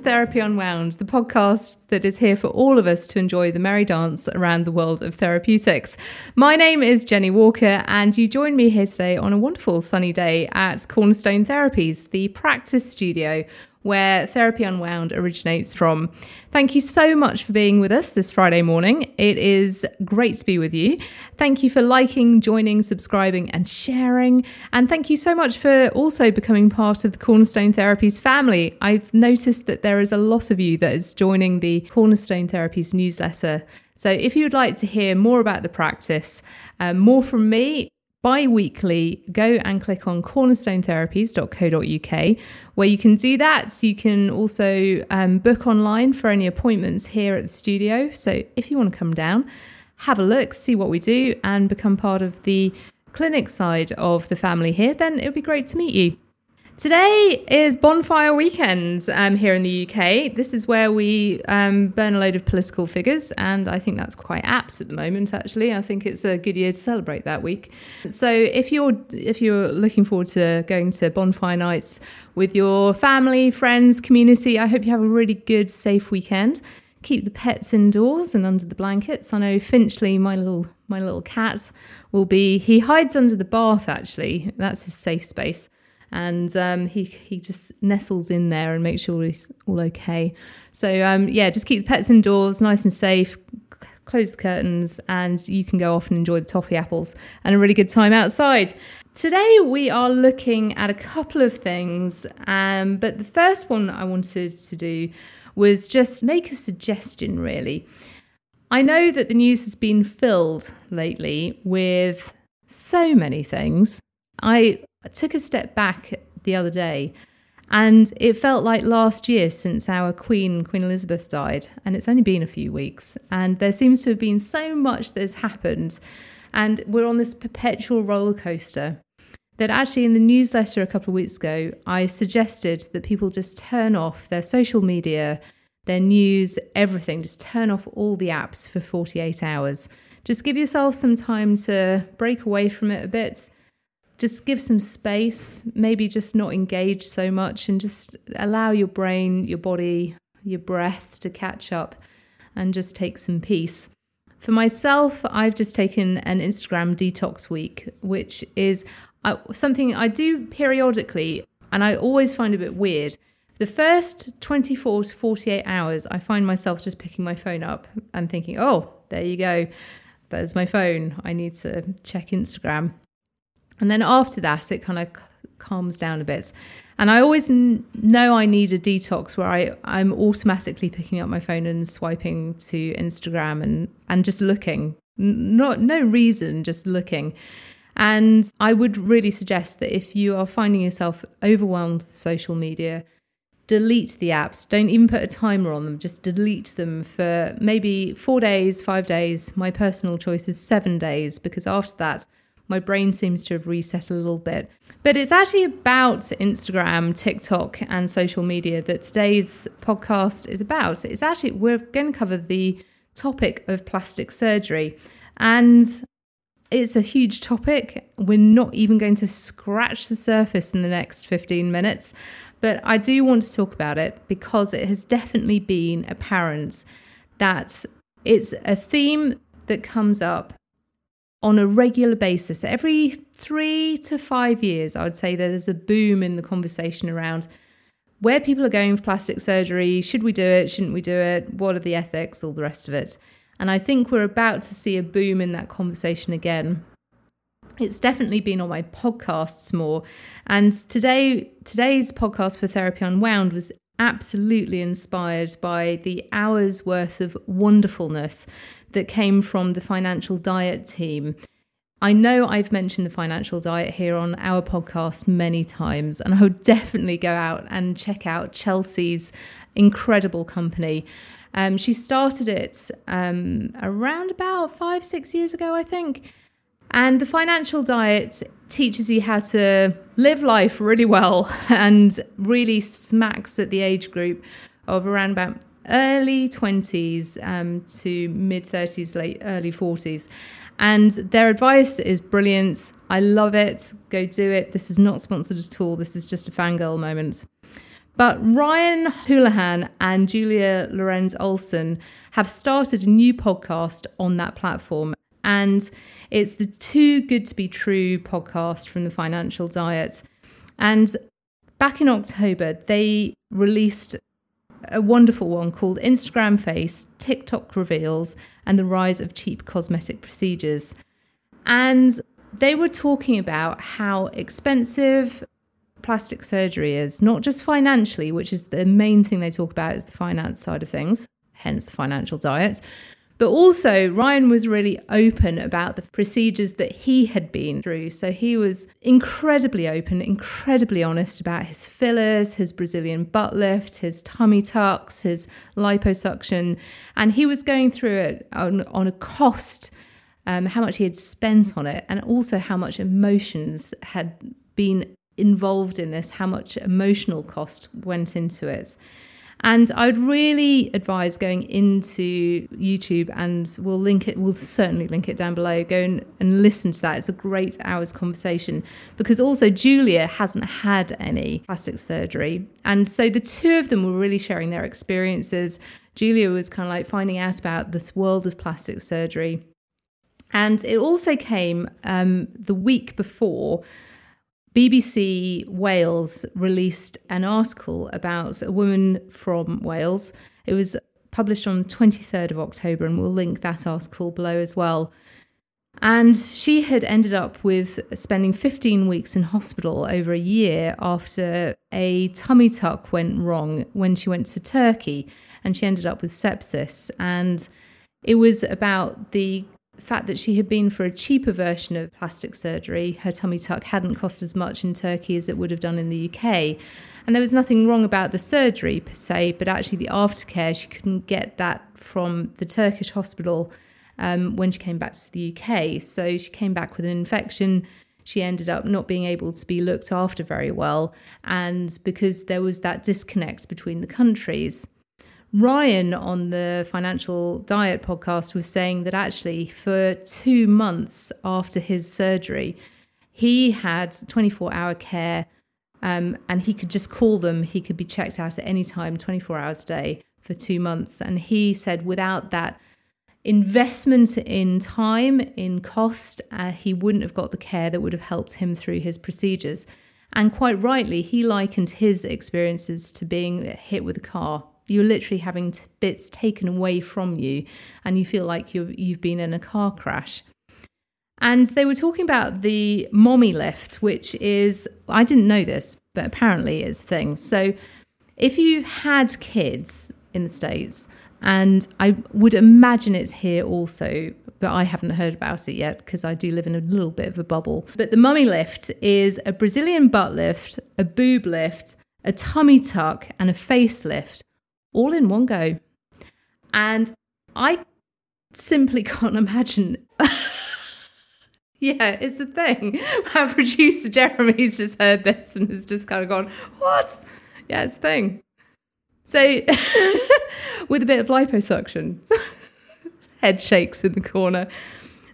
Therapy Unwound, the podcast that is here for all of us to enjoy the merry dance around the world of therapeutics. My name is Jenny Walker, and you join me here today on a wonderful sunny day at Cornerstone Therapies, the practice studio where Therapy Unwound originates from. Thank you so much for being with us this Friday morning. It is great to be with you. Thank you for liking, joining, subscribing, and sharing. And thank you so much for also becoming part of the Cornerstone Therapies family. I've noticed that there is a lot of you that is joining the Cornerstone Therapies newsletter. So if you'd like to hear more about the practice, um, more from me, bi weekly, go and click on cornerstonetherapies.co.uk where you can do that. So you can also um, book online for any appointments here at the studio. So if you want to come down, have a look, see what we do, and become part of the clinic side of the family here, then it would be great to meet you. Today is bonfire weekends um, here in the UK. This is where we um, burn a load of political figures, and I think that's quite apt at the moment. Actually, I think it's a good year to celebrate that week. So, if you're if you're looking forward to going to bonfire nights with your family, friends, community, I hope you have a really good, safe weekend. Keep the pets indoors and under the blankets. I know Finchley, my little my little cat, will be. He hides under the bath. Actually, that's his safe space and um, he he just nestles in there and makes sure he's all okay. So um, yeah, just keep the pets indoors, nice and safe. Close the curtains, and you can go off and enjoy the toffee apples and a really good time outside. Today we are looking at a couple of things, um, but the first one I wanted to do was just make a suggestion. Really, I know that the news has been filled lately with so many things. I I took a step back the other day and it felt like last year since our Queen, Queen Elizabeth, died. And it's only been a few weeks. And there seems to have been so much that has happened. And we're on this perpetual roller coaster that actually, in the newsletter a couple of weeks ago, I suggested that people just turn off their social media, their news, everything. Just turn off all the apps for 48 hours. Just give yourself some time to break away from it a bit just give some space, maybe just not engage so much and just allow your brain, your body, your breath to catch up and just take some peace. For myself, I've just taken an Instagram detox week, which is uh, something I do periodically and I always find a bit weird. The first 24 to 48 hours, I find myself just picking my phone up and thinking, oh, there you go. There's my phone. I need to check Instagram. And then after that, it kind of calms down a bit. And I always n- know I need a detox where I, I'm automatically picking up my phone and swiping to Instagram and, and just looking. Not no reason, just looking. And I would really suggest that if you are finding yourself overwhelmed with social media, delete the apps. Don't even put a timer on them. Just delete them for maybe four days, five days. My personal choice is seven days because after that, my brain seems to have reset a little bit. But it's actually about Instagram, TikTok, and social media that today's podcast is about. It's actually, we're going to cover the topic of plastic surgery. And it's a huge topic. We're not even going to scratch the surface in the next 15 minutes. But I do want to talk about it because it has definitely been apparent that it's a theme that comes up on a regular basis. Every three to five years, I would say there's a boom in the conversation around where people are going for plastic surgery. Should we do it? Shouldn't we do it? What are the ethics? All the rest of it. And I think we're about to see a boom in that conversation again. It's definitely been on my podcasts more. And today today's podcast for Therapy Unwound was absolutely inspired by the hours worth of wonderfulness that came from the financial diet team. I know I've mentioned the financial diet here on our podcast many times, and I would definitely go out and check out Chelsea's incredible company. Um, she started it um, around about five, six years ago, I think. And the financial diet teaches you how to live life really well and really smacks at the age group of around about early 20s um, to mid 30s, late early 40s. And their advice is brilliant. I love it. Go do it. This is not sponsored at all. This is just a fangirl moment. But Ryan Houlihan and Julia Lorenz Olson have started a new podcast on that platform. And it's the Too Good to Be True podcast from the Financial Diet. And back in October, they released a wonderful one called Instagram Face, TikTok Reveals, and the Rise of Cheap Cosmetic Procedures. And they were talking about how expensive plastic surgery is, not just financially, which is the main thing they talk about is the finance side of things, hence the financial diet, but also, Ryan was really open about the procedures that he had been through. So he was incredibly open, incredibly honest about his fillers, his Brazilian butt lift, his tummy tucks, his liposuction. And he was going through it on, on a cost, um, how much he had spent on it, and also how much emotions had been involved in this, how much emotional cost went into it. And I'd really advise going into YouTube and we'll link it, we'll certainly link it down below. Go and, and listen to that. It's a great hour's conversation because also Julia hasn't had any plastic surgery. And so the two of them were really sharing their experiences. Julia was kind of like finding out about this world of plastic surgery. And it also came um, the week before BBC Wales released an article about a woman from Wales. It was published on the 23rd of October, and we'll link that article below as well. And she had ended up with spending 15 weeks in hospital over a year after a tummy tuck went wrong when she went to Turkey and she ended up with sepsis. And it was about the the fact that she had been for a cheaper version of plastic surgery. Her tummy tuck hadn't cost as much in Turkey as it would have done in the UK. And there was nothing wrong about the surgery per se, but actually the aftercare, she couldn't get that from the Turkish hospital um, when she came back to the UK. So she came back with an infection. She ended up not being able to be looked after very well. And because there was that disconnect between the countries. Ryan on the Financial Diet podcast was saying that actually, for two months after his surgery, he had 24 hour care um, and he could just call them. He could be checked out at any time, 24 hours a day for two months. And he said without that investment in time, in cost, uh, he wouldn't have got the care that would have helped him through his procedures. And quite rightly, he likened his experiences to being hit with a car you're literally having t- bits taken away from you, and you feel like you've you've been in a car crash. And they were talking about the mommy lift, which is I didn't know this, but apparently it's a thing. So if you've had kids in the States, and I would imagine it's here also, but I haven't heard about it yet because I do live in a little bit of a bubble. But the mummy lift is a Brazilian butt lift, a boob lift, a tummy tuck, and a facelift all in one go. And I simply can't imagine. yeah, it's a thing. Our producer Jeremy's just heard this and has just kind of gone, What? Yeah, it's a thing. So, with a bit of liposuction, head shakes in the corner.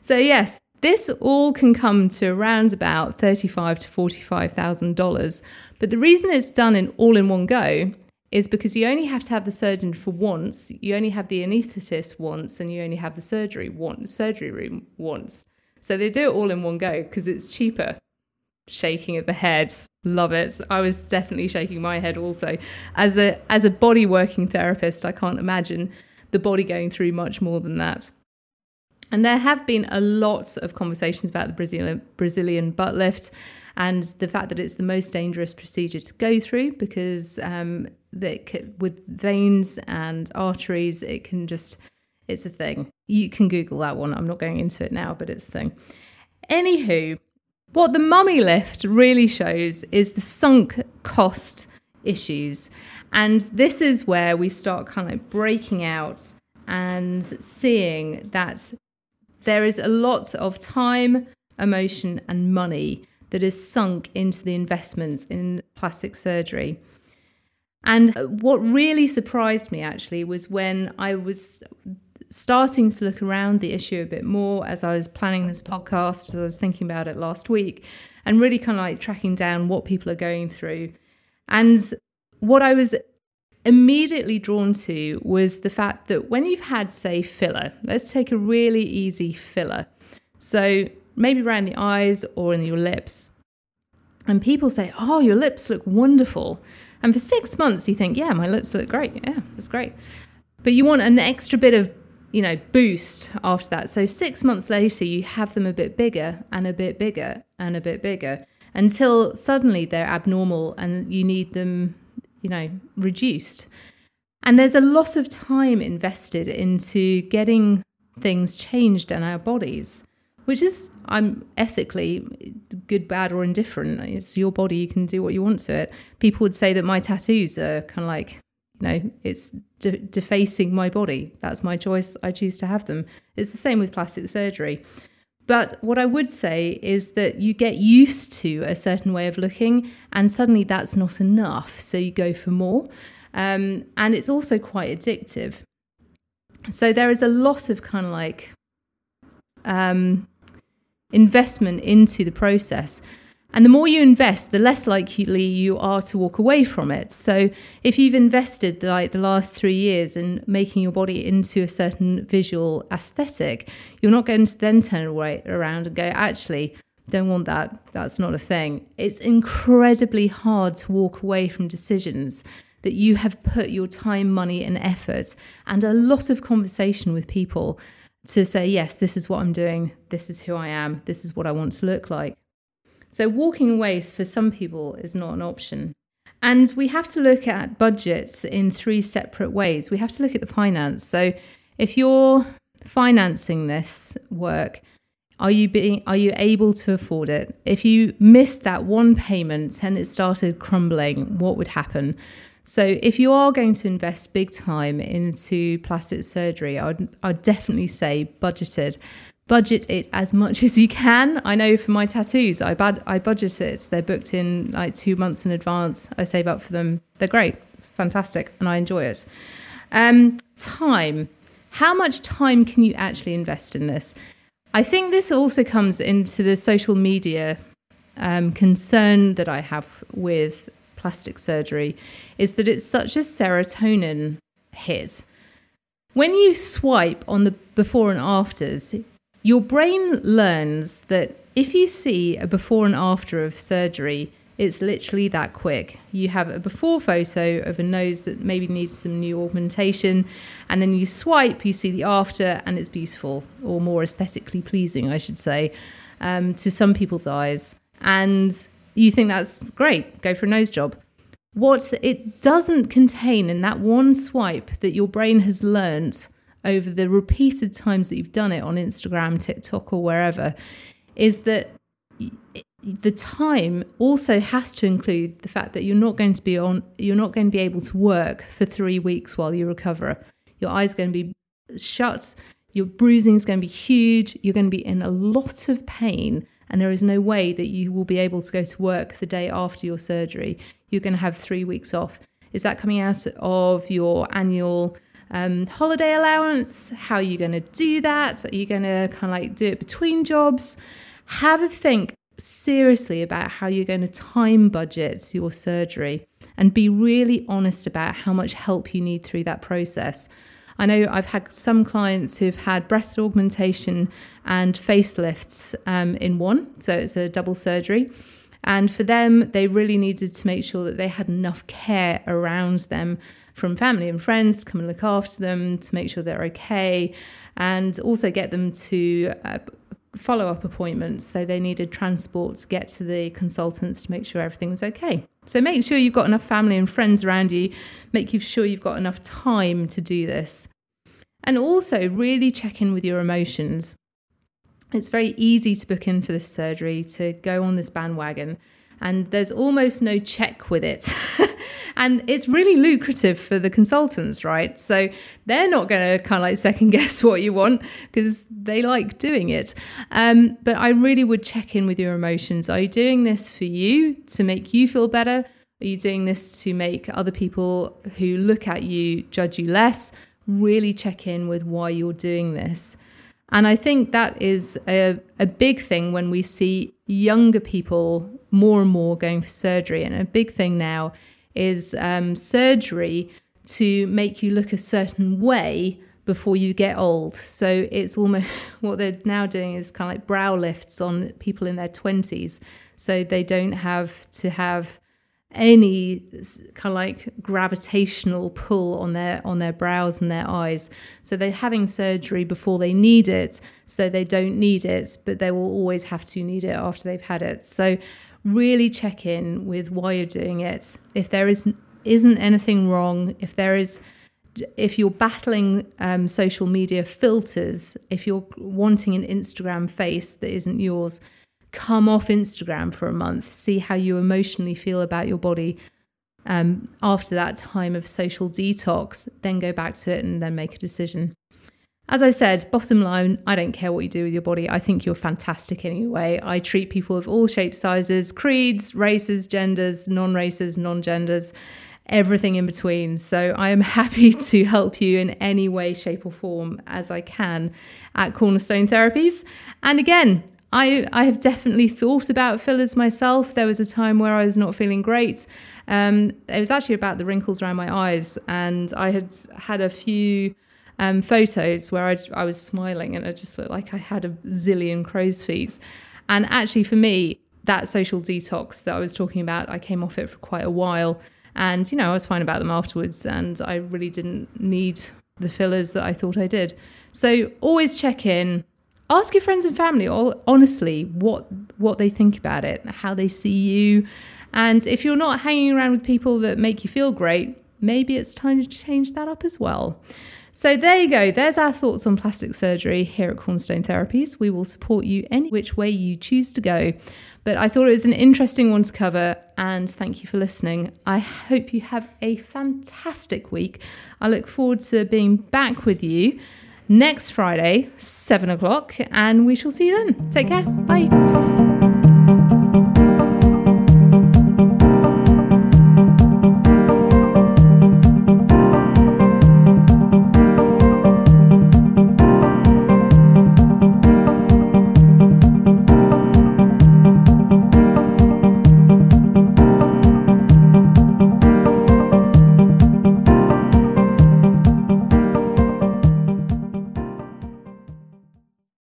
So, yes, this all can come to around about thirty-five to forty-five thousand dollars. But the reason it's done in all in one go is because you only have to have the surgeon for once, you only have the anaesthetist once, and you only have the surgery once, surgery room once. So they do it all in one go because it's cheaper. Shaking of the head, love it. I was definitely shaking my head also. As a as a body working therapist, I can't imagine the body going through much more than that. And there have been a lot of conversations about the Brazilian Brazilian butt lift and the fact that it's the most dangerous procedure to go through because um, that with veins and arteries, it can just it's a thing. You can Google that one. I'm not going into it now, but it's a thing. Anywho, what the mummy lift really shows is the sunk cost issues. And this is where we start kind of breaking out and seeing that there is a lot of time, emotion, and money that is sunk into the investments in plastic surgery. And uh, what really surprised me actually was when I was starting to look around the issue a bit more as I was planning this podcast, as I was thinking about it last week, and really kind of like tracking down what people are going through. And what I was immediately drawn to was the fact that when you've had, say, filler, let's take a really easy filler. So maybe around the eyes or in your lips. And people say, Oh, your lips look wonderful. And for six months, you think, Yeah, my lips look great. Yeah, that's great. But you want an extra bit of, you know, boost after that. So six months later, you have them a bit bigger and a bit bigger and a bit bigger until suddenly they're abnormal and you need them, you know, reduced. And there's a lot of time invested into getting things changed in our bodies which is I'm ethically good, bad, or indifferent. It's your body; you can do what you want to it. People would say that my tattoos are kind of like, you know, it's de- defacing my body. That's my choice. I choose to have them. It's the same with plastic surgery. But what I would say is that you get used to a certain way of looking, and suddenly that's not enough. So you go for more. Um, and it's also quite addictive. So there is a lot of kind of like um, investment into the process. And the more you invest, the less likely you are to walk away from it. So if you've invested like the last three years in making your body into a certain visual aesthetic, you're not going to then turn away around and go, actually, don't want that. That's not a thing. It's incredibly hard to walk away from decisions that you have put your time, money, and effort and a lot of conversation with people to say, yes, this is what I'm doing, this is who I am, this is what I want to look like. So, walking away for some people is not an option. And we have to look at budgets in three separate ways. We have to look at the finance. So, if you're financing this work, are you being are you able to afford it? If you missed that one payment and it started crumbling, what would happen? So if you are going to invest big time into plastic surgery, I'd, I'd definitely say budgeted. Budget it as much as you can. I know for my tattoos, I, bud- I budget it. They're booked in like two months in advance. I save up for them. They're great. It's fantastic. And I enjoy it. Um, time. How much time can you actually invest in this? I think this also comes into the social media um, concern that I have with plastic surgery is that it's such a serotonin hit. When you swipe on the before and afters, your brain learns that if you see a before and after of surgery, it's literally that quick. You have a before photo of a nose that maybe needs some new augmentation, and then you swipe, you see the after, and it's beautiful, or more aesthetically pleasing, I should say, um, to some people's eyes. And you think that's great, go for a nose job. What it doesn't contain in that one swipe that your brain has learnt over the repeated times that you've done it on Instagram, TikTok, or wherever is that the time also has to include the fact that you're not going to be on you're not going to be able to work for 3 weeks while you recover your eyes are going to be shut your bruising is going to be huge you're going to be in a lot of pain and there is no way that you will be able to go to work the day after your surgery. You're going to have three weeks off. Is that coming out of your annual um, holiday allowance? How are you going to do that? Are you going to kind of like do it between jobs? Have a think seriously about how you're going to time budget your surgery and be really honest about how much help you need through that process. I know I've had some clients who've had breast augmentation and facelifts um, in one, so it's a double surgery. And for them, they really needed to make sure that they had enough care around them from family and friends to come and look after them, to make sure they're okay, and also get them to uh, follow up appointments. So they needed transport to get to the consultants to make sure everything was okay. So make sure you've got enough family and friends around you. Make sure you've got enough time to do this. And also really check in with your emotions. It's very easy to book in for this surgery, to go on this bandwagon, and there's almost no check with it. and it's really lucrative for the consultants, right? So they're not going to kind of like second guess what you want because they like doing it. Um, but I really would check in with your emotions. Are you doing this for you to make you feel better? Are you doing this to make other people who look at you judge you less? Really check in with why you're doing this. And I think that is a, a big thing when we see younger people more and more going for surgery. And a big thing now is um, surgery to make you look a certain way before you get old. So it's almost what they're now doing is kind of like brow lifts on people in their 20s. So they don't have to have any kind of like gravitational pull on their on their brows and their eyes. So they're having surgery before they need it so they don't need it but they will always have to need it after they've had it. So really check in with why you're doing it. If there is isn't anything wrong if there is if you're battling um, social media filters if you're wanting an instagram face that isn't yours come off Instagram for a month, see how you emotionally feel about your body um, after that time of social detox, then go back to it and then make a decision. As I said, bottom line, I don't care what you do with your body. I think you're fantastic anyway. I treat people of all shapes, sizes, creeds, races, genders, non races, non genders, everything in between. So I am happy to help you in any way, shape, or form as I can at Cornerstone Therapies. And again, I, I have definitely thought about fillers myself. There was a time where I was not feeling great. Um, it was actually about the wrinkles around my eyes, and I had had a few um, photos where I, I was smiling and it just looked like I had a zillion crow's feet. And actually, for me, that social detox that I was talking about, I came off it for quite a while. And, you know, I was fine about them afterwards, and I really didn't need the fillers that I thought I did. So always check in, ask your friends and family all honestly what what they think about it how they see you. And if you're not hanging around with people that make you feel great maybe it's time to change that up as well. So there you go. There's our thoughts on plastic surgery here at cornerstone therapies. We will support you any which way you choose to go. But i thought it was an interesting one to cover and thank you for listening. I hope you have a fantastic week. I look forward to being back with you next Friday, 7 o'clock, and we shall see you then. Take care. Bye.